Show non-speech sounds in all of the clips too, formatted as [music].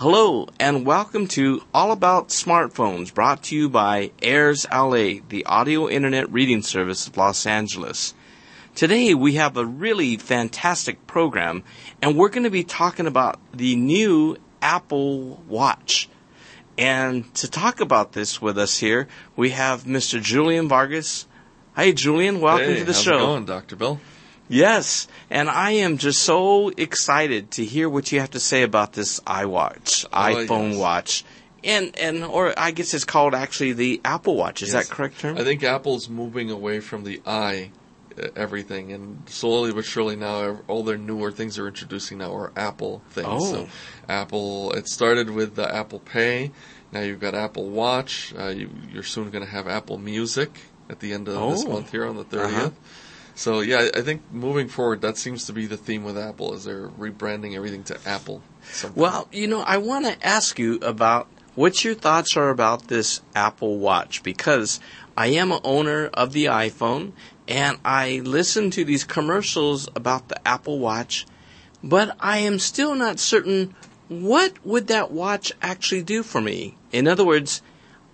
Hello, and welcome to All About Smartphones, brought to you by Airs LA, the audio internet reading service of Los Angeles. Today we have a really fantastic program, and we're going to be talking about the new Apple Watch. And to talk about this with us here, we have Mr. Julian Vargas. Hi, Julian. Welcome hey, to the how's show. It going, Dr. Bill? Yes, and I am just so excited to hear what you have to say about this iWatch, Oh, iPhone yes. watch, and and or I guess it's called actually the Apple Watch. Is Yes. that correct term? I think Apple's moving away from the i uh, everything, and slowly but surely now all their newer things they're introducing now are Apple things. Oh. So Apple, it started with the Apple Pay. Now you've got Apple Watch. Uh, you, you're soon going to have Apple Music at the end of this Oh. month here on the 30th. Uh-huh. So yeah, I think moving forward, that seems to be the theme with Apple, is they're rebranding everything to Apple. Well, you know, I want to ask you about what your thoughts are about this Apple Watch because I am an owner of the iPhone and I listen to these commercials about the Apple Watch, but I am still not certain what would that watch actually do for me. In other words,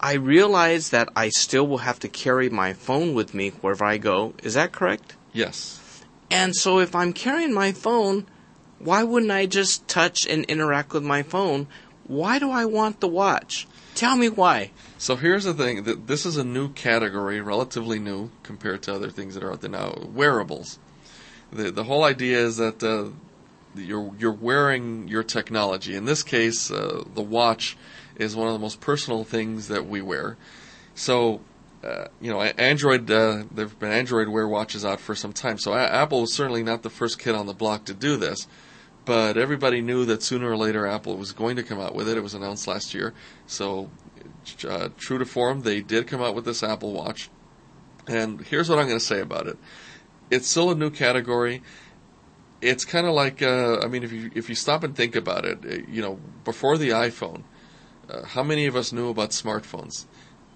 I realize that I still will have to carry my phone with me wherever I go. Is that correct? Yes. And so if I'm carrying my phone, why wouldn't I just touch and interact with my phone? Why do I want the watch? Tell me why. So here's the thing: that this is a new category, relatively new compared to other things that are out there now. Wearables. The the whole idea is that uh, you're you're wearing your technology. In this case, uh, the watch is one of the most personal things that we wear. So. Uh, you know, Android. Uh, there've been Android Wear watches out for some time. So Apple was certainly not the first kid on the block to do this, but everybody knew that sooner or later Apple was going to come out with it. It was announced last year. So uh, true to form, they did come out with this Apple Watch. And here's what I'm going to say about it. It's still a new category. It's kind of like, uh, I mean, if you if you stop and think about it, uh, you know, before the iPhone, how many of us knew about smartphones?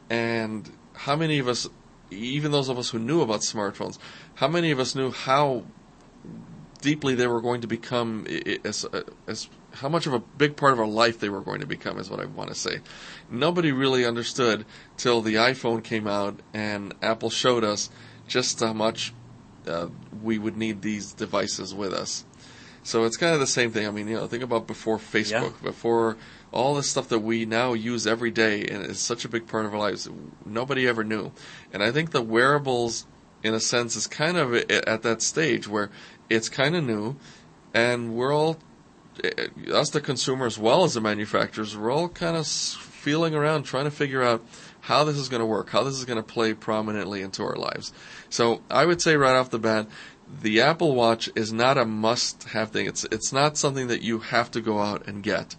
And how many of us, even those of us who knew about smartphones, how many of us knew how deeply they were going to become as, uh, as how much of a big part of our life they were going to become is what I want to say. Nobody really understood till the iPhone came out and Apple showed us just how much uh, we would need these devices with us. So it's kind of the same thing. I mean, you know, think about before Facebook, before all the stuff that we now use every day, and it's such a big part of our lives. Nobody ever knew, and I think the wearables, in a sense, is kind of at that stage where it's kind of new, and we're all, eh, us the consumer as well as the manufacturers, we're all kind of feeling around, trying to figure out how this is going to work, how this is going to play prominently into our lives. So I would say right off the bat, the Apple Watch is not a must-have thing. It's it's not something that you have to go out and get.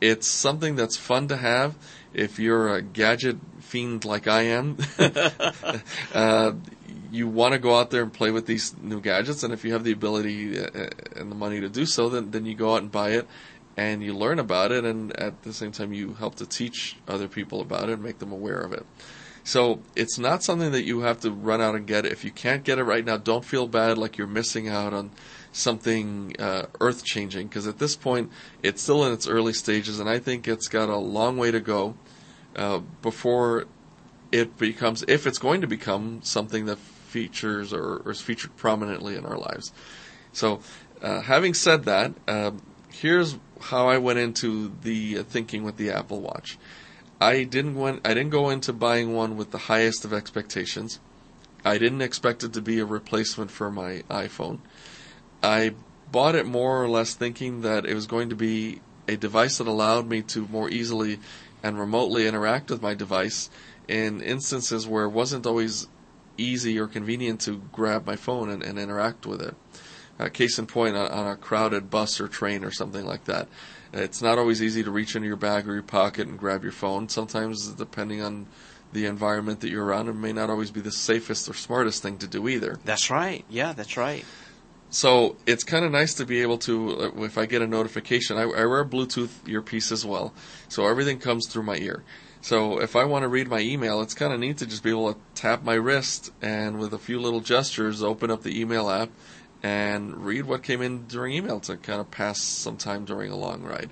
It's something that's fun to have if you're a gadget fiend like I am. [laughs] [laughs] uh, you want to go out there and play with these new gadgets, and if you have the ability uh, and the money to do so, then then you go out and buy it, and you learn about it, and at the same time you help to teach other people about it and make them aware of it. So it's not something that you have to run out and get. If you can't get it right now, don't feel bad like you're missing out on something uh, earth changing because at this point it's still in its early stages, and I think it's got a long way to go uh, before it becomes, if it's going to become something that features or, or is featured prominently in our lives. So, uh, having said that, um, here's how I went into the uh, thinking with the Apple Watch. I didn't went, I didn't go into buying one with the highest of expectations. I didn't expect it to be a replacement for my iPhone. I bought it more or less thinking that it was going to be a device that allowed me to more easily and remotely interact with my device in instances where it wasn't always easy or convenient to grab my phone and, and interact with it. Uh, case in point, on, on a crowded bus or train or something like that. It's not always easy to reach into your bag or your pocket and grab your phone. Sometimes, depending on the environment that you're around, it may not always be the safest or smartest thing to do either. That's right. Yeah, that's right. So it's kind of nice to be able to, uh, if I get a notification, I, I wear a Bluetooth earpiece as well, so everything comes through my ear. So if I want to read my email, it's kind of neat to just be able to tap my wrist and with a few little gestures open up the email app and read what came in during email to kind of pass some time during a long ride.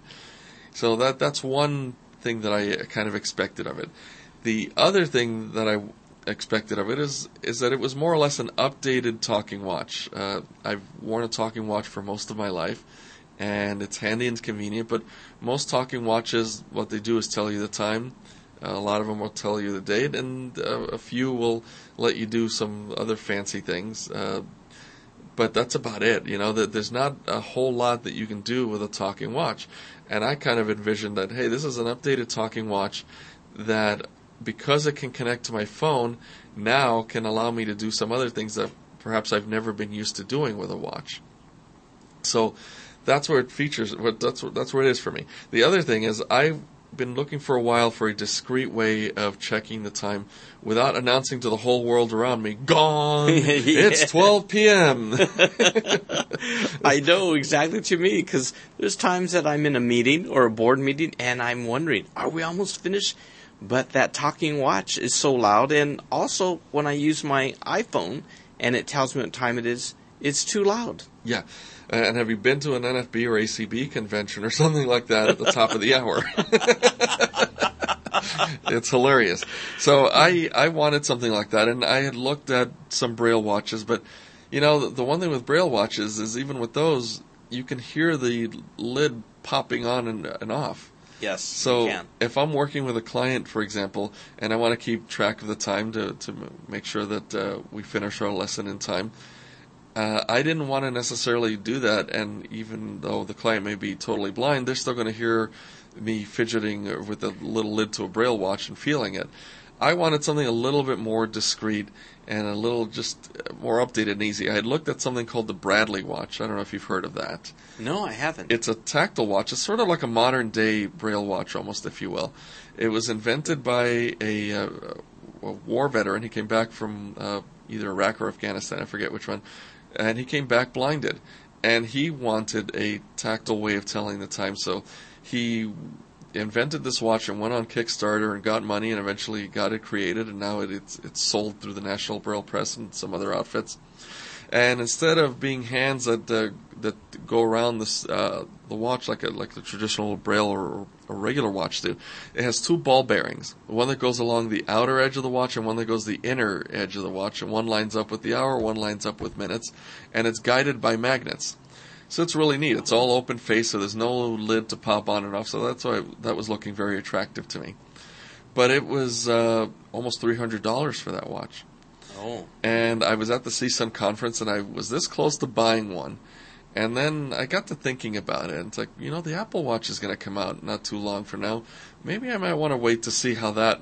So that that's one thing that I kind of expected of it. The other thing that I expected of it is is that it was more or less an updated talking watch. Uh, I've worn a talking watch for most of my life, and it's handy and convenient. But most talking watches, what they do is tell you the time. Uh, a lot of them will tell you the date, and uh, a few will let you do some other fancy things. But that's about it. You know, that there's not a whole lot that you can do with a talking watch. And I kind of envisioned that, hey, this is an updated talking watch that because it can connect to my phone, now can allow me to do some other things that perhaps I've never been used to doing with a watch. So that's where it features. That's that's where it is for me. The other thing is I've been looking for a while for a discreet way of checking the time without announcing to the whole world around me, "Gone! [laughs] It's 12 p.m." [laughs] I know exactly what you mean because there's times that I'm in a meeting or a board meeting and I'm wondering, are we almost finished? But that talking watch is so loud, and also when I use my iPhone and it tells me what time it is, it's too loud. Yeah. And have you been to an NFB or ACB convention or [laughs] something like that at the top of the hour? [laughs] it's hilarious. So I I wanted something like that, and I had looked at some Braille watches, but you know the, the one thing with Braille watches is even with those you can hear the lid popping on and, and off. Yes. So if I'm working with a client, for example, and I want to keep track of the time to to make sure that uh, we finish our lesson in time, uh, I didn't want to necessarily do that. And even though the client may be totally blind, they're still going to hear me fidgeting with a little lid to a braille watch and feeling it. I wanted something a little bit more discreet and a little just more updated and easy. I had looked at something called the Bradley watch. I don't know if you've heard of that. No, I haven't. It's a tactile watch. It's sort of like a modern day braille watch, almost, if you will. It was invented by a, uh, a war veteran. He came back from uh, either Iraq or Afghanistan. I forget which one. And he came back blinded. And he wanted a tactile way of telling the time. So he invented this watch and went on Kickstarter and got money and eventually got it created and now it, it's it's sold through the National Braille Press and some other outfits. And instead of being hands that uh, that go around this uh, the watch like a, like the traditional Braille or, or regular watch do, it has two ball bearings. One that goes along the outer edge of the watch and one that goes the inner edge of the watch. And one lines up with the hour, one lines up with minutes, and it's guided by magnets. So it's really neat. It's all open face, so there's no lid to pop on and off. So that's why that was looking very attractive to me. But it was uh, almost three hundred dollars for that watch. Oh. And I was at the CSUN conference, and I was this close to buying one. And then I got to thinking about it. And it's like, you know, the Apple Watch is going to come out not too long from now. Maybe I might want to wait to see how that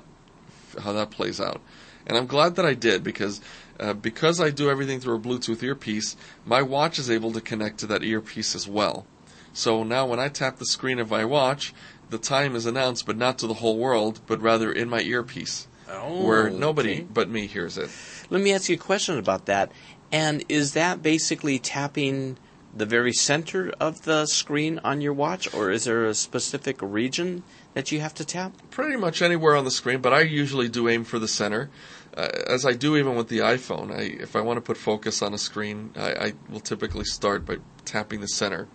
how that plays out. And I'm glad that I did because uh, because I do everything through a Bluetooth earpiece, my watch is able to connect to that earpiece as well. So now when I tap the screen of my watch, the time is announced, but not to the whole world, but rather in my earpiece, oh, where nobody okay. but me hears it. Let me ask you a question about that. And is that basically tapping the very center of the screen on your watch, or is there a specific region that you have to tap? Pretty much anywhere on the screen, but I usually do aim for the center. Uh, as I do even with the iPhone, I, if I want to put focus on a screen, I, I will typically start by tapping the center,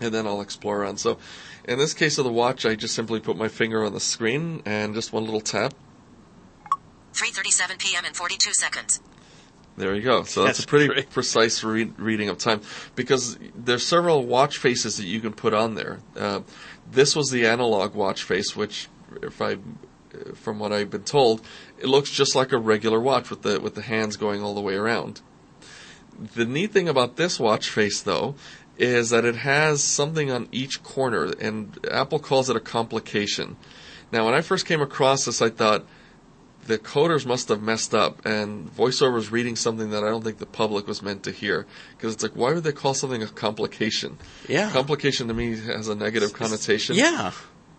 and then I'll explore around. So, in this case of the watch, I just simply put my finger on the screen and just one little tap. 3:37 p.m. and 42 seconds. There you go. So that's, That's a pretty great. [laughs] precise re- reading of time because there's several watch faces that you can put on there. Uh, this was the analog watch face, which, if I, from what I've been told, it looks just like a regular watch with the with the hands going all the way around. The neat thing about this watch face, though, is that it has something on each corner, and Apple calls it a complication. Now, when I first came across this, I thought the coders must have messed up, and VoiceOver was reading something that I don't think the public was meant to hear. Because it's like, why would they call something a complication? Yeah. Complication to me has a negative connotation. Yeah.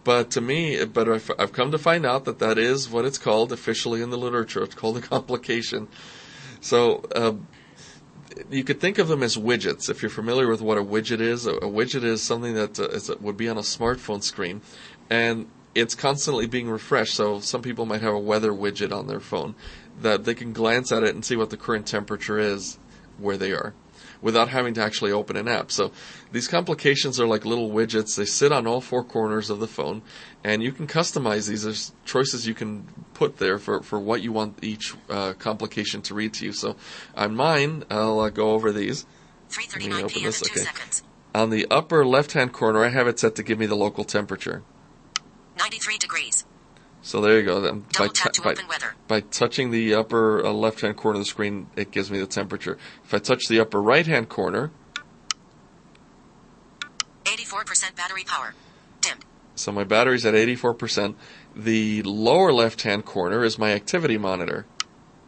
But to me, but I've, I've come to find out that that is what it's called officially in the literature. It's called a [laughs] complication. So uh, you could think of them as widgets. If you're familiar with what a widget is, a, a widget is something that uh, is, would be on a smartphone screen, and it's constantly being refreshed. So some people might have a weather widget on their phone that they can glance at it and see what the current temperature is where they are. without having to actually open an app. So these complications are like little widgets. They sit on all four corners of the phone, and you can customize these. There's choices you can put there for, for what you want each uh, complication to read to you. So on mine, I'll uh, go over these. 3:39 open p.m. this, in two okay. seconds. On the upper left-hand corner, I have it set to give me the local temperature. 93 degrees. So there you go. Then by, Double t- to by, by touching the upper uh, left-hand corner of the screen, it gives me the temperature. If I touch the upper right-hand corner, 84% battery power. Dimmed. so my battery's at 84%. The lower left-hand corner is my activity monitor.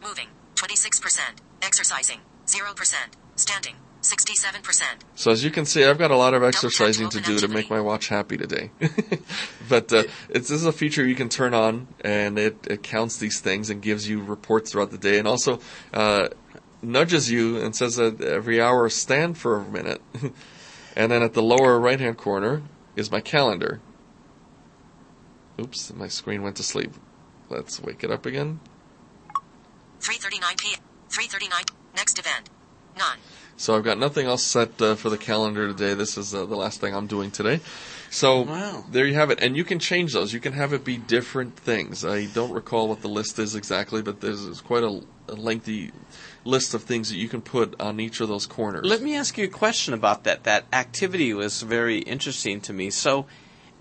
Moving. 26%. Exercising. 0%. Standing. 67%. So as you can see, I've got a lot of exercising to do to make my watch happy today. [laughs] but uh, it's, this is a feature you can turn on, and it, it counts these things and gives you reports throughout the day, and also uh, nudges you and says that every hour stand for a minute. [laughs] and then at the lower right-hand corner is my calendar. Oops, my screen went to sleep. Let's wake it up again. 3:39 p.m. 3:39. Next event. None. So I've got nothing else set uh, for the calendar today. This is uh, the last thing I'm doing today. So Wow. there you have it, and you can change those. You can have it be different things. I don't recall what the list is exactly, but there's, quite a, a lengthy list of things that you can put on each of those corners. Let me ask you a question about that. That activity was very interesting to me. So,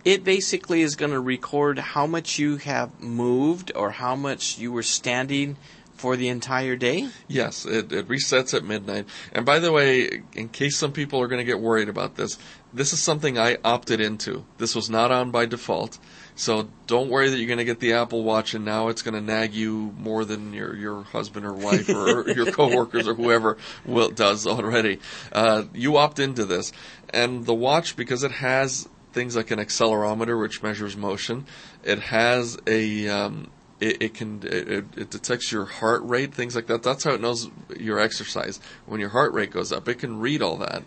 it basically is going to record how much you have moved or how much you were standing for the entire day. Yes, it, it resets at midnight. And by the way, in case some people are going to get worried about this, this is something I opted into. This was not on by default. So don't worry that you're going to get the Apple Watch and now it's going to nag you more than your, your husband or wife or [laughs] your coworkers or whoever will, does already. Uh, you opt into this. And the watch, because it has things like an accelerometer which measures motion, it has a, um, it, it can it, it detects your heart rate, things like that. That's how it knows your exercise. When your heart rate goes up, it can read all that.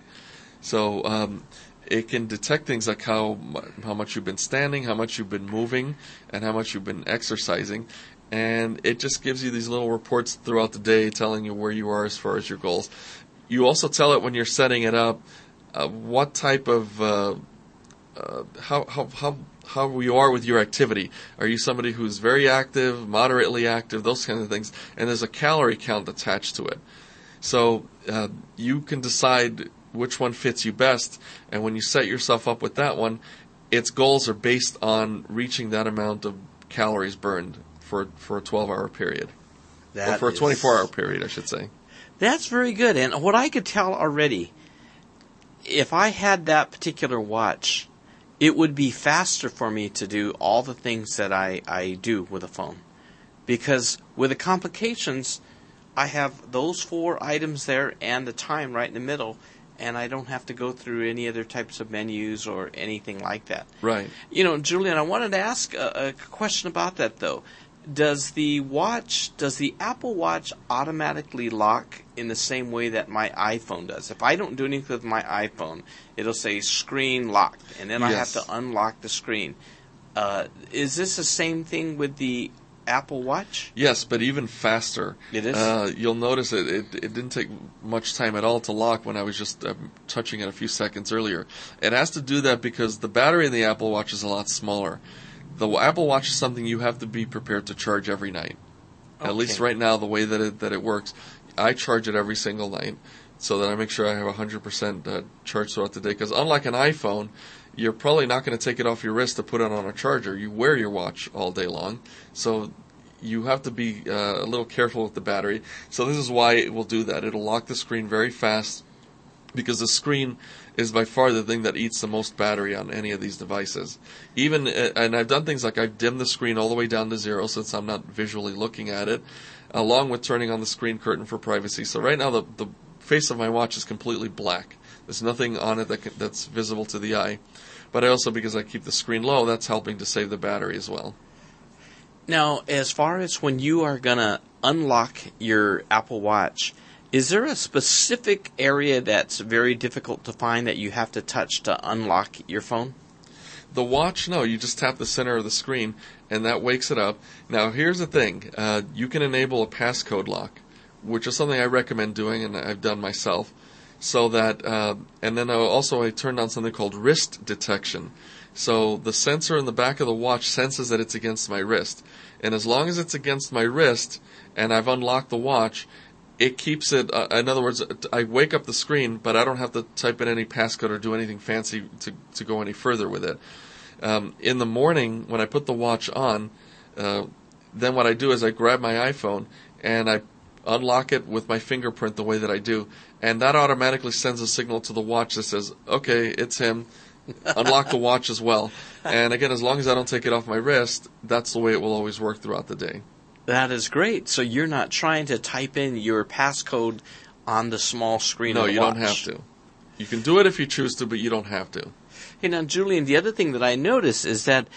So um, it can detect things like how how much you've been standing, how much you've been moving, and how much you've been exercising. And it just gives you these little reports throughout the day telling you where you are as far as your goals. You also tell it when you're setting it up uh, what type of uh, uh, how, how how how you are with your activity. Are you somebody who's very active, moderately active, those kinds of things? And there's a calorie count attached to it. So uh, you can decide which one fits you best, and when you set yourself up with that one, its goals are based on reaching that amount of calories burned for for a 12-hour period, or That for a 24-hour period, I should say. That's very good. And what I could tell already, if I had that particular watch, it would be faster for me to do all the things that I, I do with a phone. Because with the complications, I have those four items there and the time right in the middle, and I don't have to go through any other types of menus or anything like that. Right. You know, Julian, I wanted to ask a, a question about that though. Does the watch, does the Apple Watch automatically lock in the same way that my iPhone does? If I don't do anything with my iPhone, it'll say screen locked, and then I have to unlock the screen. Uh, is this the same thing with the Apple Watch? Yes, but even faster. It is? Uh, you'll notice it, it. It didn't take much time at all to lock when I was just um, touching it a few seconds earlier. It has to do that because the battery in the Apple Watch is a lot smaller. The Apple Watch is something you have to be prepared to charge every night. At least right now, the way that it that it works, I charge it every single night so that I make sure I have 100% uh, charge throughout the day. Because unlike an iPhone, you're probably not going to take it off your wrist to put it on a charger. You wear your watch all day long, so you have to be uh, a little careful with the battery. So this is why it will do that. It'll lock the screen very fast because the screen is by far the thing that eats the most battery on any of these devices. Even uh, and I've done things like I've dimmed the screen all the way down to zero since I'm not visually looking at it, along with turning on the screen curtain for privacy. So right now the the face of my watch is completely black. There's nothing on it that can, that's visible to the eye. But I also because I keep the screen low, that's helping to save the battery as well. Now, as far as when you are to unlock your Apple Watch, is there a specific area that's very difficult to find that you have to touch to unlock your phone? The watch, no, you just tap the center of the screen and that wakes it up. Now, here's the thing uh, you can enable a passcode lock, which is something I recommend doing and I've done myself. so that, uh, and then also I turned on something called wrist detection. So the sensor in the back of the watch senses that it's against my wrist, and as long as it's against my wrist and I've unlocked the watch, it keeps it. Uh, in other words, I wake up the screen, but I don't have to type in any passcode or do anything fancy to to go any further with it. Um, in the morning, when I put the watch on, uh, then what I do is I grab my iPhone and I unlock it with my fingerprint the way that I do, and that automatically sends a signal to the watch that says, "Okay, it's him." Unlock the watch as well. [laughs] And again, as long as I don't take it off my wrist, that's the way it will always work throughout the day. That is great. So you're not trying to type in your passcode on the small screen No, of the you watch. don't have to. You can do it if you choose to, but you don't have to. Hey, now, Julian, the other thing that I notice is that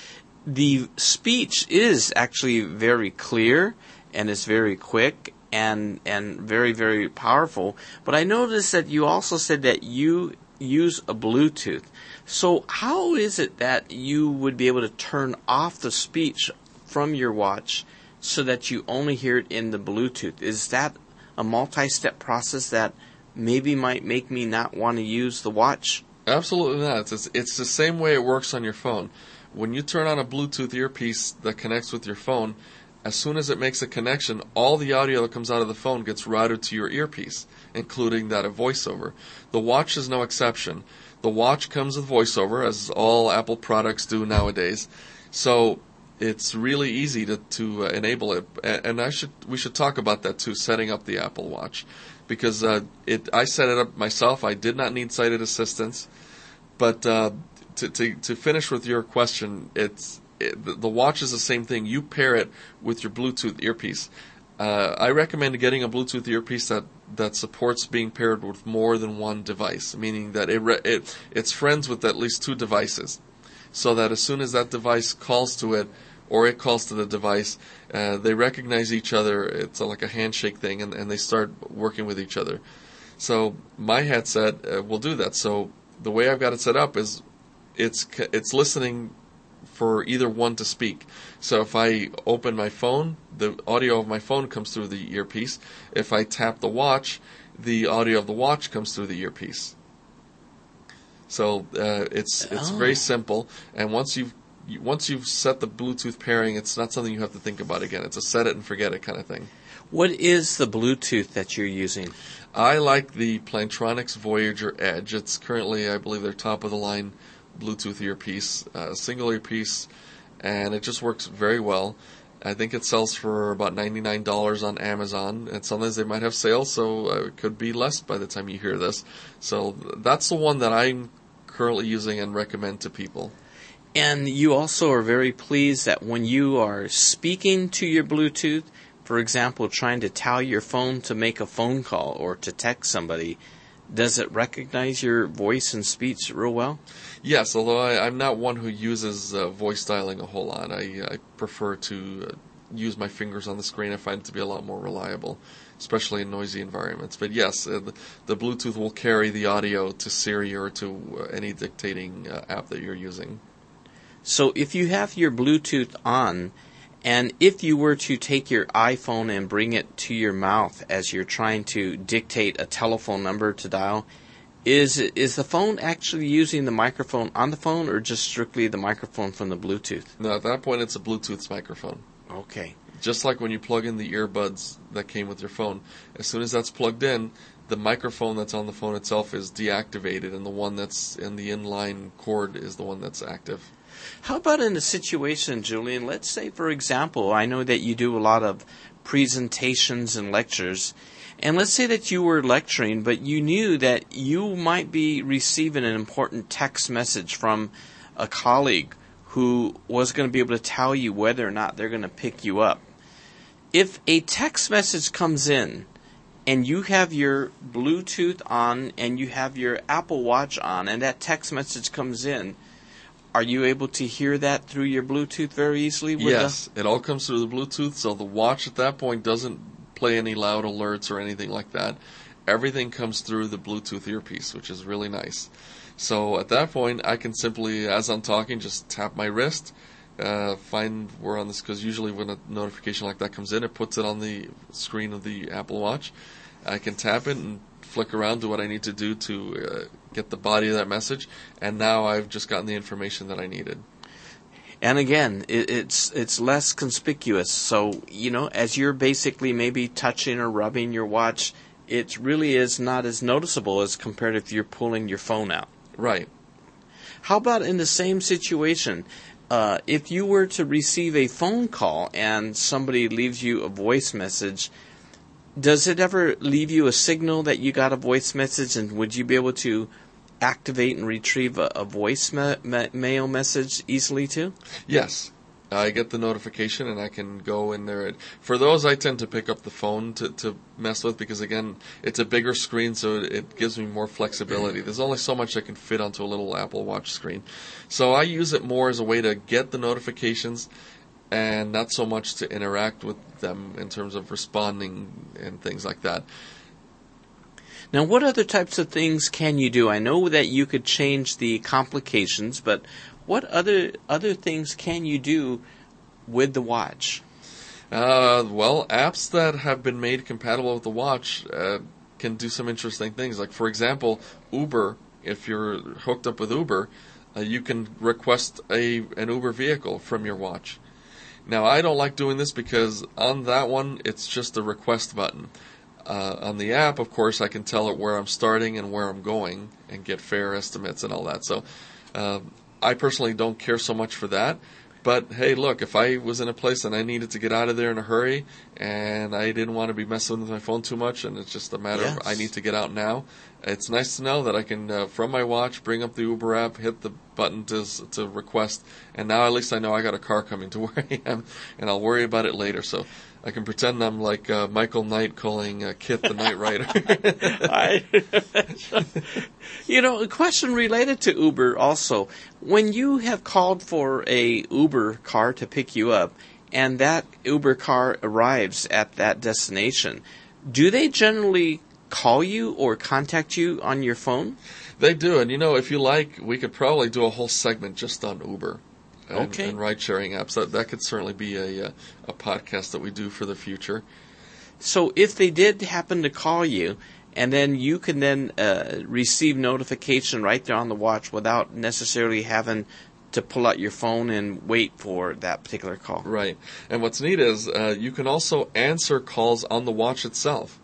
the speech is actually very clear and it's very quick and and very very powerful. But I noticed that you also said that you use a Bluetooth. So how is it that you would be able to turn off the speech from your watch so that you only hear it in the Bluetooth? Is that a multi-step process that maybe might make me not want to use the watch? Absolutely not. It's, it's the same way it works on your phone. When you turn on a Bluetooth earpiece that connects with your phone, as soon as it makes a connection, all the audio that comes out of the phone gets routed to your earpiece, including that of voiceover. The watch is no exception. The watch comes with voiceover, as all Apple products do nowadays. So it's really easy to, to uh, enable it. And I should we should talk about that too, setting up the Apple Watch, because uh, it I set it up myself. I did not need sighted assistance, but uh, to, to to finish with your question, it's it, the, watch is the same thing. You pair it with your Bluetooth earpiece. Uh, I recommend getting a Bluetooth earpiece that, that supports being paired with more than one device, meaning that it, re- it it's friends with at least two devices, so that as soon as that device calls to it or it calls to the device, uh, they recognize each other. It's like a handshake thing, and, and they start working with each other. So my headset uh, will do that. So the way I've got it set up is it's it's listening for either one to speak. So if I open my phone, the audio of my phone comes through the earpiece. If I tap the watch, the audio of the watch comes through the earpiece. So uh, it's it's Oh. very simple, and once you've you- once you've set the Bluetooth pairing, it's not something you have to think about again. It's a set it and forget it kind of thing. What is the Bluetooth that you're using? I like the Plantronics Voyager Edge. It's currently, I believe, their top of the line Bluetooth earpiece, uh, single earpiece, and it just works very well. I think it sells for about $99 on Amazon, and sometimes they might have sales, so uh, it could be less by the time you hear this. So that's the one that I'm currently using and recommend to people. And you also are very pleased that when you are speaking to your Bluetooth, for example, trying to tell your phone to make a phone call or to text somebody, does it recognize your voice and speech real well? Yes, although I, I'm not one who uses uh, voice dialing a whole lot. I, I prefer to uh, use my fingers on the screen. I find it to be a lot more reliable, especially in noisy environments. But yes, uh, the, the Bluetooth will carry the audio to Siri or to uh, any dictating uh, app that you're using. So if you have your Bluetooth on, and if you were to take your iPhone and bring it to your mouth as you're trying to dictate a telephone number to dial, is is the phone actually using the microphone on the phone or just strictly the microphone from the Bluetooth? Now, at that point, it's a Bluetooth microphone. Okay. Just like when you plug in the earbuds that came with your phone, as soon as that's plugged in, the microphone that's on the phone itself is deactivated, and the one that's in the inline cord is the one that's active. How about in a situation, Julian? Let's say, for example, I know that you do a lot of presentations and lectures. And let's say that you were lecturing, but you knew that you might be receiving an important text message from a colleague who was going to be able to tell you whether or not they're going to pick you up. If a text message comes in and you have your Bluetooth on and you have your Apple Watch on and that text message comes in, are you able to hear that through your Bluetooth very easily? with the- Yes, it all comes through the Bluetooth, so the watch at that point doesn't play any loud alerts or anything like that. Everything comes through the Bluetooth earpiece, which is really nice. So at that point, I can simply, as I'm talking, just tap my wrist, uh, find where on this, because usually when a notification like that comes in, it puts it on the screen of the Apple Watch. I can tap it and flick around, do what I need to do to uh, get the body of that message, and now I've just gotten the information that I needed. And again, it, it's it's less conspicuous. So you know, as you're basically maybe touching or rubbing your watch, it really is not as noticeable as compared if you're pulling your phone out. Right. How about in the same situation? Uh, if you were to receive a phone call and somebody leaves you a voice message, does it ever leave you a signal that you got a voice message, and would you be able to activate and retrieve a, a voice ma- ma- mail message easily too? Yes. I get the notification and I can go in there. For those, I tend to pick up the phone to, to mess with because, again, it's a bigger screen, so it gives me more flexibility. There's only so much I can fit onto a little Apple Watch screen. So I use it more as a way to get the notifications and not so much to interact with them in terms of responding and things like that. Now, what other types of things can you do? I know that you could change the complications, but what other other things can you do with the watch? Uh, well, apps that have been made compatible with the watch uh, can do some interesting things. Like, for example, Uber. If you're hooked up with Uber, uh, you can request a an Uber vehicle from your watch. Now, I don't like doing this because on that one, it's just a request button. Uh, on the app, of course, I can tell it where I'm starting and where I'm going and get fare estimates and all that. So, uh, I personally don't care so much for that. But hey, look, if I was in a place and I needed to get out of there in a hurry and I didn't want to be messing with my phone too much and it's just a matter yes. of I need to get out now, it's nice to know that I can, uh, from my watch, bring up the Uber app, hit the button to, to request, and now at least I know I got a car coming to [laughs] where I am and I'll worry about it later. So I can pretend I'm like uh, Michael Knight calling uh, KITT the Knight Rider. [laughs] I, [laughs] you know, a question related to Uber also. When you have called for a Uber car to pick you up, and that Uber car arrives at that destination, do they generally call you or contact you on your phone? They do, and you know, if you like, we could probably do a whole segment just on Uber and, Okay. and ride sharing apps. That that could certainly be a uh, a podcast that we do for the future. So if they did happen to call you, and then you can then uh, receive notification right there on the watch without necessarily having to pull out your phone and wait for that particular call. Right. And what's neat is uh, you can also answer calls on the watch itself.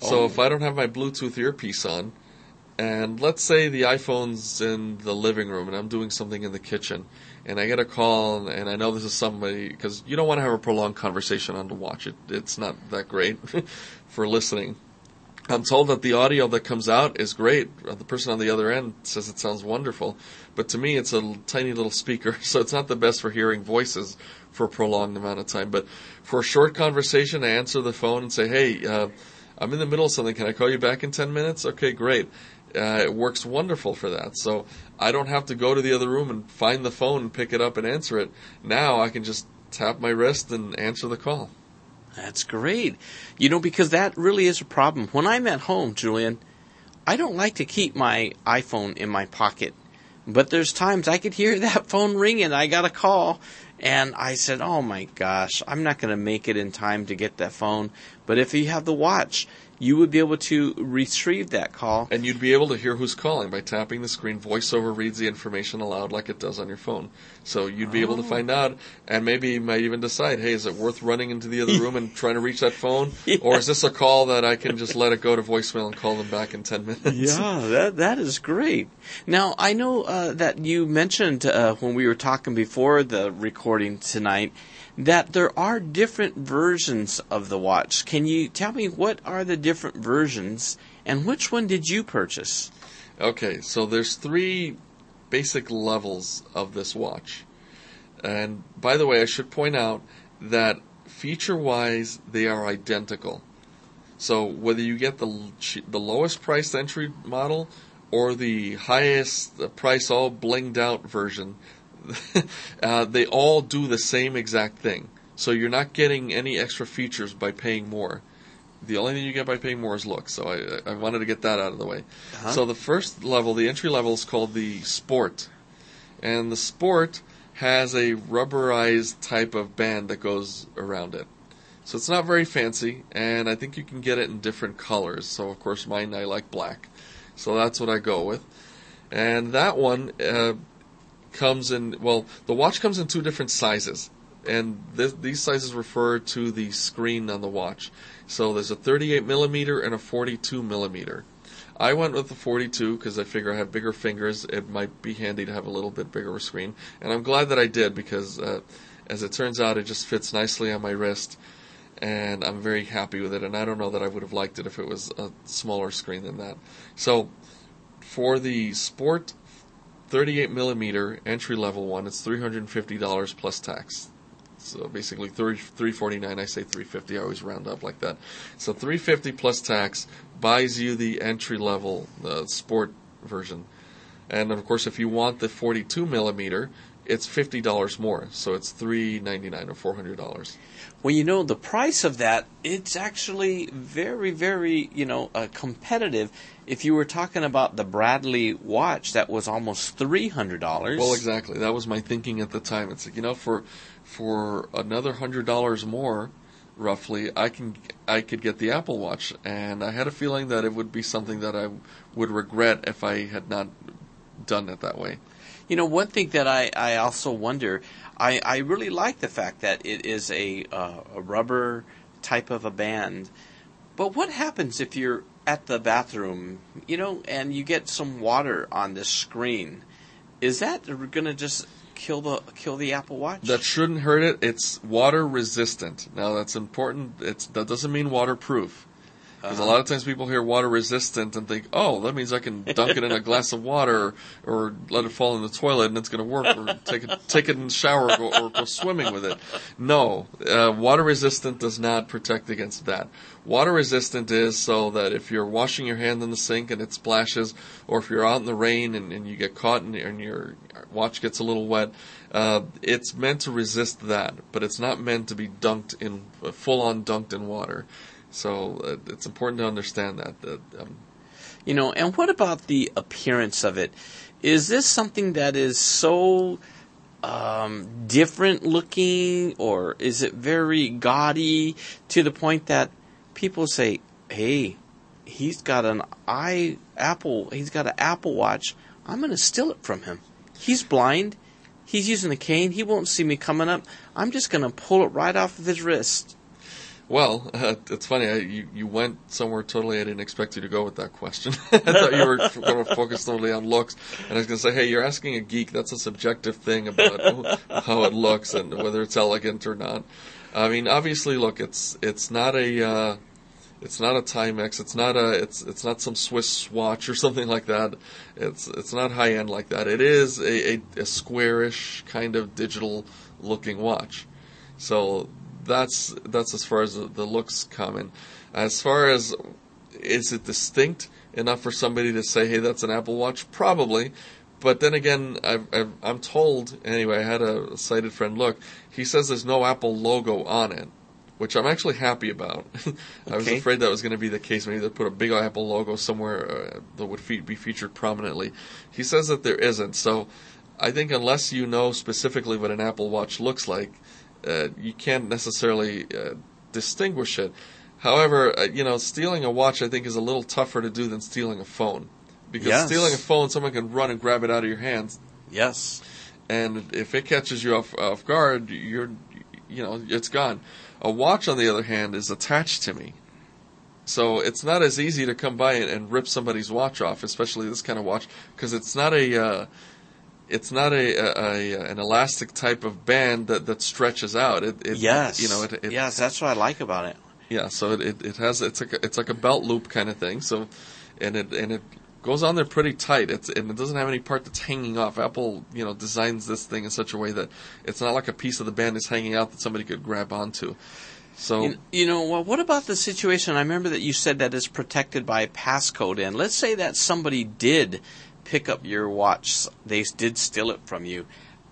So Oh. if I don't have my Bluetooth earpiece on, and let's say the iPhone's in the living room and I'm doing something in the kitchen, and I get a call and I know this is somebody because you don't want to have a prolonged conversation on the watch. It, it's not that great [laughs] for listening. I'm told that the audio that comes out is great. Uh, The person on the other end says it sounds wonderful, but to me it's a tiny little speaker, [laughs] so it's not the best for hearing voices for a prolonged amount of time. But for a short conversation, I answer the phone and say, "Hey, uh, I'm in the middle of something. Can I call you back in 10 minutes?" Okay, great. Uh, it works wonderful for that. So I don't have to go to the other room and find the phone and pick it up and answer it. Now I can just tap my wrist and answer the call. That's great. You know, because that really is a problem. When I'm at home, Julian, I don't like to keep my iPhone in my pocket. But there's times I could hear [laughs] that phone ringing. I got a call. And I said, oh my gosh, I'm not going to make it in time to get that phone. But if you have the watch, you would be able to retrieve that call. And you'd be able to hear who's calling by tapping the screen. VoiceOver reads the information aloud like it does on your phone. So you'd be able to Oh. find out, and maybe you might even decide, hey, is it worth running into the other room and [laughs] trying to reach that phone? Or is this a call that I can just let it go to voicemail and call them back in 10 minutes? Yeah, that that is great. Now I know uh, that you mentioned uh, when we were talking before the recording tonight that there are different versions of the watch. Can you tell me what are the different versions and which one did you purchase? Okay, so there's three basic levels of this watch. And by the way, I should point out that feature wise, they are identical. So whether you get the the lowest priced entry model or the highest price all blinged out version, [laughs] uh, they all do the same exact thing. So you're not getting any extra features by paying more. The only thing you get by paying more is look. So I, I wanted to get that out of the way. Uh-huh. So the first level, the entry level, is called the Sport, and the Sport has a rubberized type of band that goes around it. So it's not very fancy, and I think you can get it in different colors. So of course mine I like black, so that's what I go with. And that one uh, comes in well, the watch comes in two different sizes, and th- these sizes refer to the screen on the watch. So there's a 38 millimeter and a 42 millimeter. I went with the 42 because I figure I have bigger fingers. It might be handy to have a little bit bigger screen, and I'm glad that I did because, uh, as it turns out, it just fits nicely on my wrist, and I'm very happy with it. And I don't know that I would have liked it if it was a smaller screen than that. So, for the Sport 38 millimeter entry level one, it's $350 plus tax. So basically, 30, 349 I say 350 I always round up like that. So 350 plus tax buys you the entry level uh, sport version, and of course, if you want the 42 millimeter, it's fifty dollars more. So it's 399 or 400 dollars. Well, you know, the price of that, it's actually very, very, you know, uh, competitive. If you were talking about the Bradley watch, that was almost $300. Well, exactly. That was my thinking at the time. It's like, you know, for for another hundred dollars more, roughly, I can I could get the Apple Watch, and I had a feeling that it would be something that I would regret if I had not done it that way. You know, one thing that I, I also wonder, I, I really like the fact that it is a, uh, a rubber type of a band. But what happens if you're at the bathroom, you know, and you get some water on the screen? Is that going to just kill the kill the Apple Watch? That shouldn't hurt it. It's water resistant. Now that's important. It's that doesn't mean waterproof. Because a lot of times people hear water resistant and think, oh, that means I can dunk it in a [laughs] glass of water or let it fall in the toilet and it's going to work, or take it take it in the shower or go, or go swimming with it. No, uh, water resistant does not protect against that. Water resistant is so that if you're washing your hand in the sink and it splashes, or if you're out in the rain and, and you get caught and, and your watch gets a little wet, uh, it's meant to resist that, but it's not meant to be dunked in full on dunked in water. So uh, it's important to understand that. that um, You know, and what about the appearance of it? Is this something that is so um, different looking, or is it very gaudy to the point that people say, "Hey, he's got an i Apple, he's got an Apple Watch. I'm going to steal it from him. He's blind. He's using a cane. He won't see me coming up. I'm just going to pull it right off of his wrist." Well, uh, it's funny. I, you you went somewhere totally I didn't expect you to go with that question. [laughs] I [laughs] thought you were going to focus totally on looks, and I was going to say, hey, you're asking a geek. That's a subjective thing about [laughs] how it looks and whether it's elegant or not. I mean, obviously, look, it's it's not a uh, it's not a Timex. It's not a it's it's not some Swiss watch or something like that. It's it's not high end like that. It is a, a, a squarish kind of digital looking watch. So that's that's as far as the, the looks come. And as far as is it distinct enough for somebody to say, hey, that's an Apple Watch? Probably. But then again, I've, I've, I'm told, anyway, I had a sighted friend look. He says there's no Apple logo on it, which I'm actually happy about. [laughs] I was afraid that was going to be the case. Maybe they put a big Apple logo somewhere uh, that would fe- be featured prominently. He says that there isn't. So I think unless you know specifically what an Apple Watch looks like, uh, you can't necessarily uh, distinguish it. However, uh, you know, stealing a watch I think is a little tougher to do than stealing a phone. Because Yes. stealing a phone, someone can run and grab it out of your hands, Yes. and if it catches you off off guard, you're, you know, it's gone. A watch, on the other hand, is attached to me, so it's not as easy to come by and, and rip somebody's watch off, especially this kind of watch, because it's not a, uh, it's not a, a, a an elastic type of band that, that stretches out. It, it Yes. you know, it, it yes, that's what I like about it. yeah, so it, it, it has it's like a, it's like a belt loop kind of thing. So, and it and it goes on there pretty tight. It's and it doesn't have any part that's hanging off. Apple, you know, designs this thing in such a way that it's not like a piece of the band is hanging out that somebody could grab onto. So You, you know, well, what about the situation? I remember that you said that it's protected by a passcode, and let's say that somebody did pick up your watch, they did steal it from you.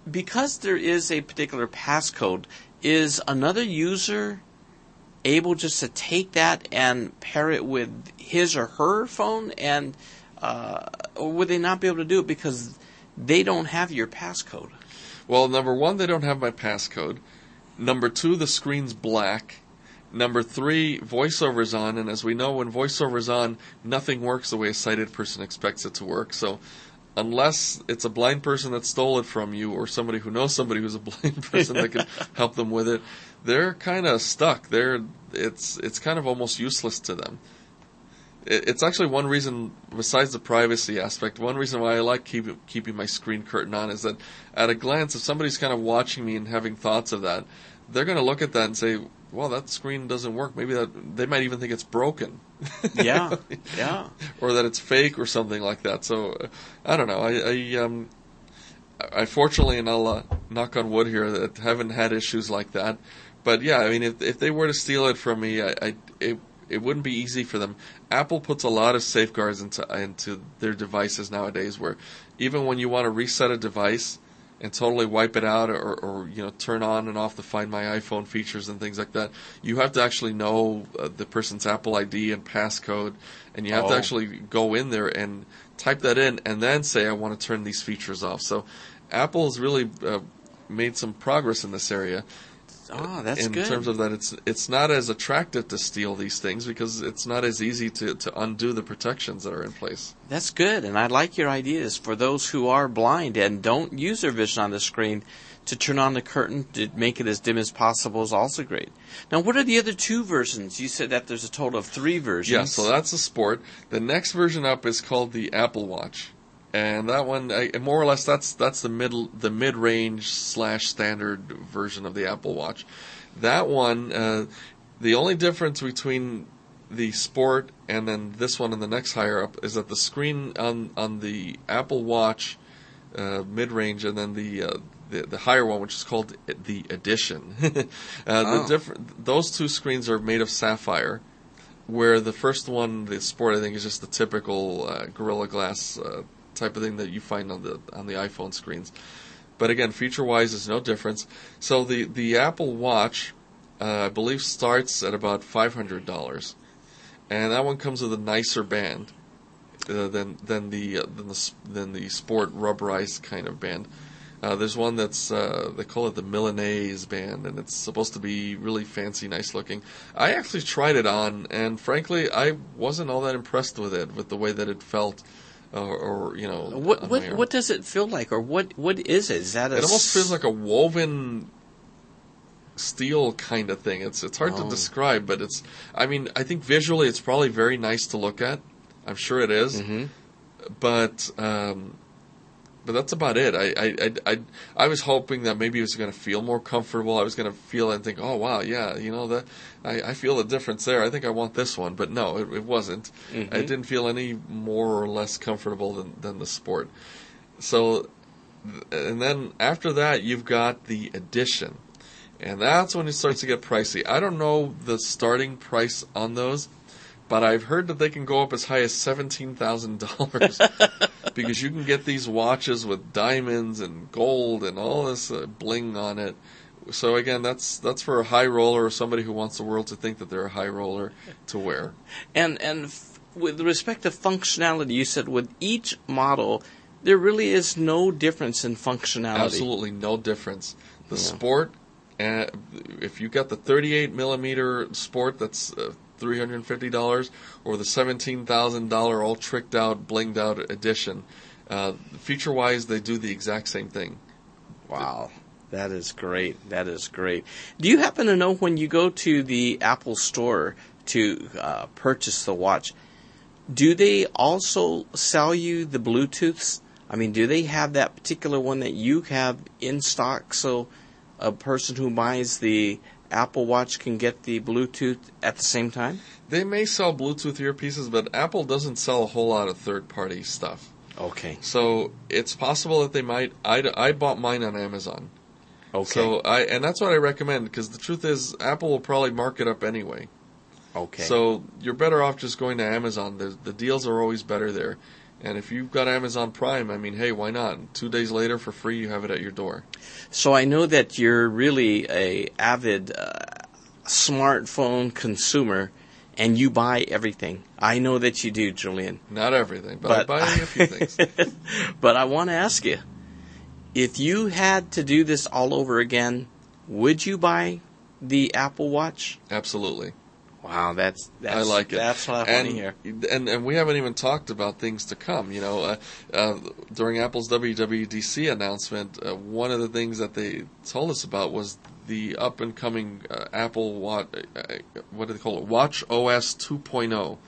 Because there is a particular passcode, is another user able just to take that and pair it with his or her phone, and uh, or would they not be able to do it because they don't have your passcode? Well, number one, they don't have my passcode. Number two, the screen's black. Number three, voiceover's on, and as we know, when voiceover's on, nothing works the way a sighted person expects it to work. So, unless it's a blind person that stole it from you, or somebody who knows somebody who's a [laughs] blind person that can [laughs] help them with it, they're kind of stuck. They're it's it's kind of almost useless to them. It, it's actually one reason, besides the privacy aspect, one reason why I like keep, keeping my screen curtain on is that at a glance, if somebody's kind of watching me and having thoughts of that, they're going to look at that and say, well, that screen doesn't work. Maybe that they might even think it's broken. [laughs] Yeah, yeah. [laughs] or that it's fake or something like that. So I don't know. I, I um, I fortunately, and I'll uh, knock on wood here, that haven't had issues like that. But yeah, I mean, if if they were to steal it from me, I, I it it wouldn't be easy for them. Apple puts a lot of safeguards into into their devices nowadays, where even when you want to reset a device and totally wipe it out or, or you know turn on and off the Find My iPhone features and things like that, you have to actually know uh, the person's Apple ID and passcode, and you have Oh. to actually go in there and type that in and then say I want to turn these features off. So Apple has really uh, made some progress in this area Oh, that's in good. terms of that it's it's not as attractive to steal these things because it's not as easy to, to undo the protections that are in place. That's good, and I like your ideas for those who are blind and don't use their vision on the screen. To turn on the curtain to make it as dim as possible is also great. Now, what are the other two versions? You said that there's a total of three versions. Yeah, so that's the sport. The next version up is called the Apple Watch, and that one, I, more or less, that's that's the middle, the mid-range slash standard version of the Apple Watch. That one, uh, the only difference between the sport and then this one and the next higher up is that the screen on on the Apple Watch uh, mid-range and then the, uh, the the higher one, which is called the Edition. [laughs] uh, Oh. The different those two screens are made of sapphire, where the first one, the Sport, I think is just the typical uh, Gorilla Glass uh, type of thing that you find on the on the iPhone screens. But again, feature-wise, there's no difference. So the the Apple Watch, uh, I believe, starts at about five hundred dollars, and that one comes with a nicer band uh, than than the uh, than the than the sport rubberized kind of band. Uh, there's one that's uh, they call it the Milanese band, and it's supposed to be really fancy, nice looking. I actually tried it on, and frankly, I wasn't all that impressed with it, with the way that it felt, or, or you know, What what what does it feel like, or what what is it? Is that a It almost s- feels like a woven steel kind of thing. It's it's hard Oh. to describe, but it's. I mean, I think visually it's probably very nice to look at. I'm sure it is. Mhm. but um, but that's about it. I I, I I I was hoping that maybe it was going to feel more comfortable. I was going to feel and think, oh wow, yeah, you know that I, I feel a difference there. I think I want this one, but no, it, it wasn't. Mhm. I didn't feel any more or less comfortable than than the sport. So, and then after that, you've got the Edition, And that's when it starts to get pricey. I don't know the starting price on those, but I've heard that they can go up as high as seventeen thousand dollars [laughs] because you can get these watches with diamonds and gold and all this uh, bling on it. So again, that's that's for a high roller or somebody who wants the world to think that they're a high roller to wear. And and f- with respect to functionality, you said with each model, there really is no difference in functionality. Absolutely no difference. The Yeah. sport, uh, if you got the 38 millimeter sport, that's uh, $350, or the $17,000 all tricked out, blinged out edition. Uh, feature wise, they do the exact same thing. Wow. That is great. That is great. Do you happen to know when you go to the Apple store to uh, purchase the watch, do they also sell you the Bluetooths? I mean, do they have that particular one that you have in stock so a person who buys the Apple Watch can get the Bluetooth at the same time? They may sell Bluetooth earpieces, but Apple doesn't sell a whole lot of third party stuff. Okay. So it's possible that they might. I, I bought mine on Amazon. Okay. So I and that's what I recommend because the truth is Apple will probably mark it up anyway. okay. So you're better off just going to Amazon. The, the deals are always better there. And if you've got Amazon Prime, I mean, hey, why not? Two days later for free, you have it at your door. So I know that you're really a avid uh, smartphone consumer, and you buy everything. I know that you do, Julian. Not everything, but, But- I buy a few things. [laughs] but I want to ask you, if you had to do this all over again, would you buy the Apple Watch? Absolutely. Wow, that's, that's I like it. That's what I want and, to hear. And and we haven't even talked about things to come. You know, uh, uh, during Apple's WWDC announcement, uh, one of the things that they told us about was the up and coming uh, Apple Watch. Uh, what do they call it? Watch OS 2.0.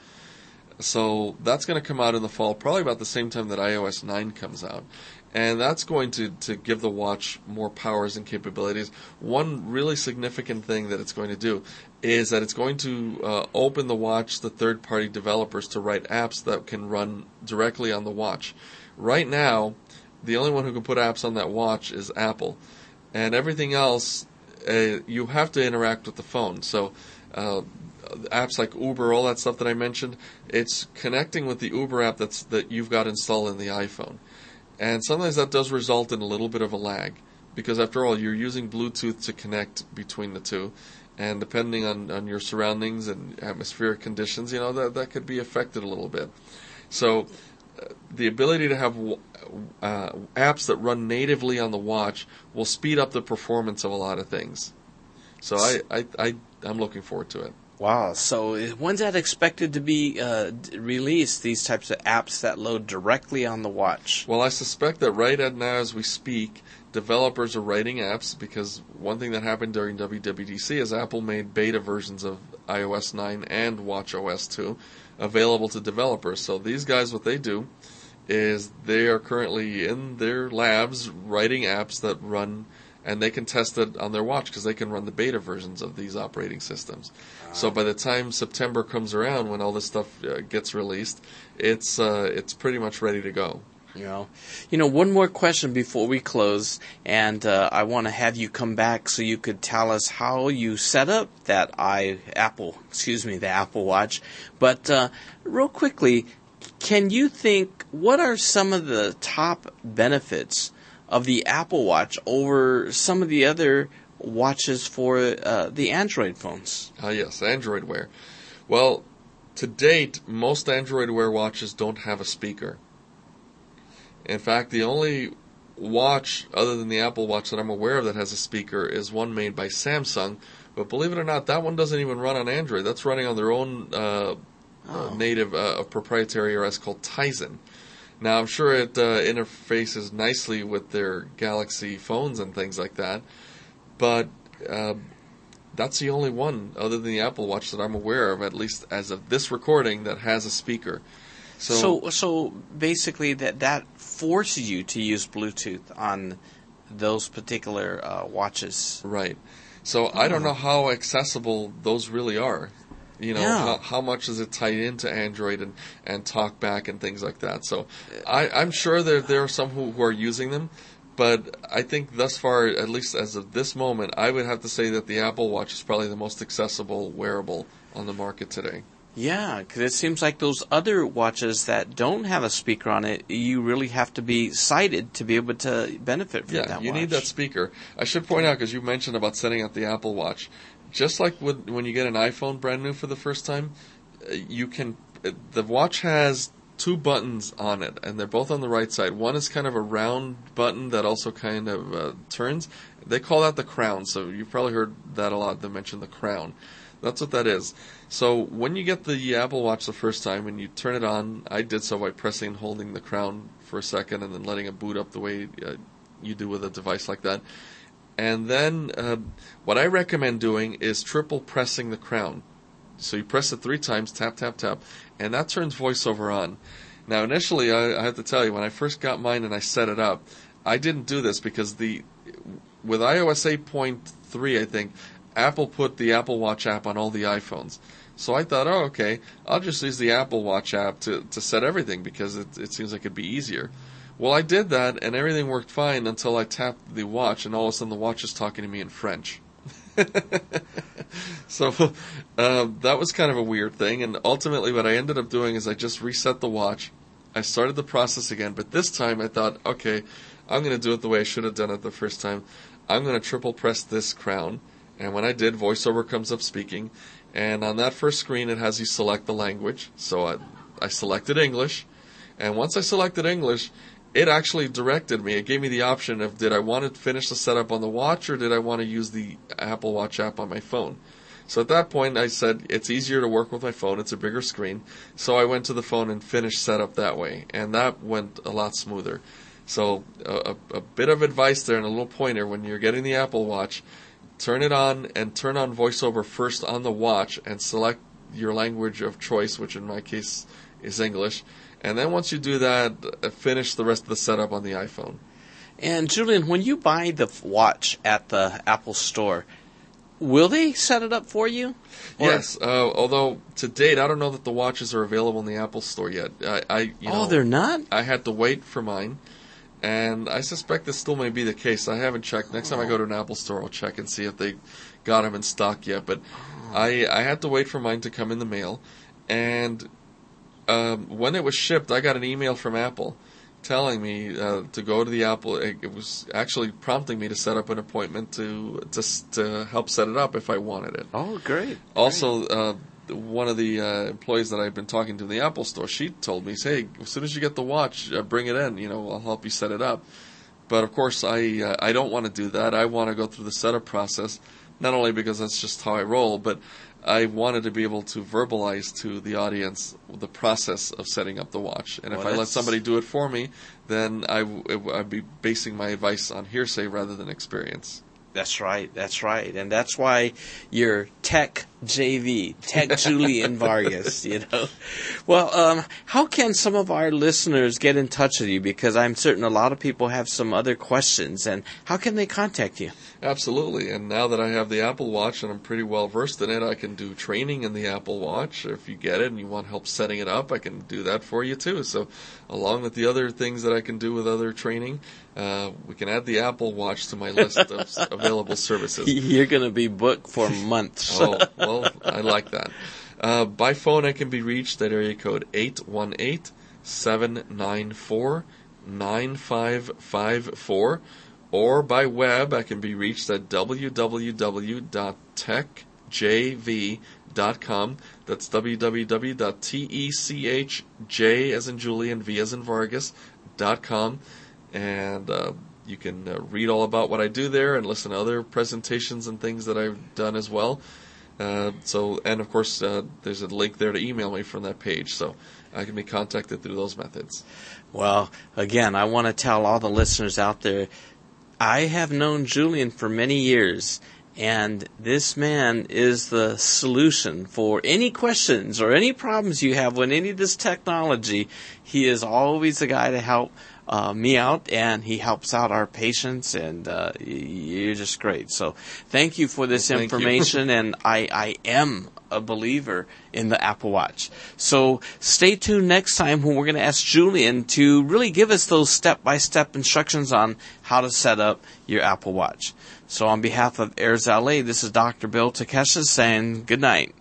So that's going to come out in the fall, probably about the same time that iOS 9 comes out. And that's going to, to give the watch more powers and capabilities. One really significant thing that it's going to do is that it's going to uh, open the watch to third party developers to write apps that can run directly on the watch. Right now, the only one who can put apps on that watch is Apple. And everything else, uh, you have to interact with the phone. So, uh, apps like Uber, all that stuff that I mentioned, it's connecting with the Uber app that's that you've got installed in the iPhone. And sometimes that does result in a little bit of a lag because after all, you're using Bluetooth to connect between the two. And depending on, on your surroundings and atmospheric conditions, you know, that, that could be affected a little bit. So, uh, the ability to have uh, apps that run natively on the watch will speed up the performance of a lot of things. So I, I, I I'm looking forward to it. Wow. So when's that expected to be uh, released? These types of apps that load directly on the watch. Well, I suspect that right now, as we speak, developers are writing apps because one thing that happened during WWDC is Apple made beta versions of iOS 9 and Watch OS 2 available to developers. So these guys, what they do is they are currently in their labs writing apps that run and they can test it on their watch because they can run the beta versions of these operating systems. So by the time September comes around, when all this stuff uh, gets released, it's uh, it's pretty much ready to go. You know, you know. One more question before we close, and uh, I want to have you come back so you could tell us how you set up that i Apple, excuse me, the Apple Watch. But uh, real quickly, can you think what are some of the top benefits of the Apple Watch over some of the other watches for uh, the Android phones? Ah, yes, Android Wear. Well, to date, most Android Wear watches don't have a speaker. In fact, the only watch other than the Apple Watch that I'm aware of that has a speaker is one made by Samsung. But believe it or not, that one doesn't even run on Android. That's running on their own uh, Oh. uh, native uh, proprietary OS called Tizen. Now, I'm sure it uh, interfaces nicely with their Galaxy phones and things like that, but uh, that's the only one other than the Apple Watch that I'm aware of, at least as of this recording, that has a speaker. So, So, so basically, that that forces you to use Bluetooth on those particular uh, watches. right. So I don't know how accessible those really are. You know, Yeah. how, how much is it tied into Android and, and TalkBack and things like that. So I, I'm sure there there are some who, who are using them, but I think thus far, at least as of this moment, I would have to say that the Apple Watch is probably the most accessible wearable on the market today. Yeah, because it seems like those other watches that don't have a speaker on it, you really have to be sighted to be able to benefit from Yeah, that. Yeah, you need that speaker. I should point out because you mentioned about setting up the Apple Watch. Just like with, when you get an iPhone brand new for the first time, uh, you can. uh, The watch has two buttons on it, and they're both on the right side. One is kind of a round button that also kind of uh, turns. They call that the crown. So you've probably heard that a lot. They mention the crown. That's what that is. So when you get the Apple Watch the first time and you turn it on, I did so by pressing and holding the crown for a second and then letting it boot up the way uh, you do with a device like that. And then uh, what I recommend doing is triple pressing the crown. So you press it three times, tap, tap, tap, and that turns voiceover on. Now, initially, I, I have to tell you, when I first got mine and I set it up, I didn't do this because the with iOS 8.3, I think Apple put the Apple Watch app on all the iPhones. So I thought, oh, okay, I'll just use the Apple Watch app to, to set everything because it, it seems like it'd be easier. Well, I did that and everything worked fine until I tapped the watch and all of a sudden the watch is talking to me in French. [laughs] so um, that was kind of a weird thing. And ultimately, what I ended up doing is I just reset the watch. I started the process again, but this time I thought, okay, I'm going to do it the way I should have done it the first time. I'm going to triple press this crown. And when I did, VoiceOver comes up speaking. And on that first screen, it has you select the language. So I, I selected English. And once I selected English, it actually directed me. It gave me the option of did I want to finish the setup on the watch or did I want to use the Apple Watch app on my phone. So at that point, I said it's easier to work with my phone. It's a bigger screen. So I went to the phone and finished setup that way, and that went a lot smoother. So a, a bit of advice there and a little pointer when you're getting the Apple Watch, turn it on and turn on VoiceOver first on the watch and select your language of choice, which in my case is English. And then once you do that, finish the rest of the setup on the iPhone. And Julian, when you buy the watch at the Apple Store, will they set it up for you? Or? Yes, uh, although to date, I don't know that the watches are available in the Apple Store yet. I, I you oh, know, they're not. I had to wait for mine, and I suspect this still may be the case. I haven't checked. Next time I go to an Apple Store, I'll check and see if they got them in stock yet. But I I had to wait for mine to come in the mail, and um, when it was shipped, I got an email from Apple telling me uh, to go to the Apple. It, it, was actually prompting me to set up an appointment to to to help set it up if I wanted it. Oh, great! Also, uh, one of the uh, employees that I've been talking to in the Apple store, she told me, "Hey, as soon as you get the watch, uh, bring it in. You know, I'll help you set it up." But of course, I uh, I don't want to do that. I want to go through the setup process, not only because that's just how I roll, but I wanted to be able to verbalize to the audience the process of setting up the watch. And well, if I let somebody do it for me, then I w- I'd be basing my advice on hearsay rather than experience. That's right. That's right. And that's why you're Tech JV, Tech Julian Vargas, you know. Well, um, how can some of our listeners get in touch with you? Because I'm certain a lot of people have some other questions. And how can they contact you? Absolutely. And now that I have the Apple Watch and I'm pretty well versed in it, I can do training in the Apple Watch. If you get it and you want help setting it up, I can do that for you too. So, along with the other things that I can do with other training, uh, we can add the Apple Watch to my list of [laughs] available services. You're going to be booked for months. oh, well, I like that. Uh, by phone, I can be reached at area code 818 794 9554 or by web, I can be reached at www.techjv.com. That's www.techj as in Julian, V as in Vargas.com. And uh, you can uh, read all about what I do there and listen to other presentations and things that I've done as well. Uh, so, and of course, uh, there's a link there to email me from that page. So I can be contacted through those methods. Well, again, I want to tell all the listeners out there I have known Julian for many years, and this man is the solution for any questions or any problems you have with any of this technology. He is always the guy to help uh, me out, and he helps out our patients, and uh, you're just great. So thank you for this well, information, and I, I am a believer in the Apple Watch. So stay tuned next time when we're going to ask Julian to really give us those step-by-step instructions on how to set up your Apple Watch. So on behalf of Airs LA, this is Dr. Bill Takeshita saying good night.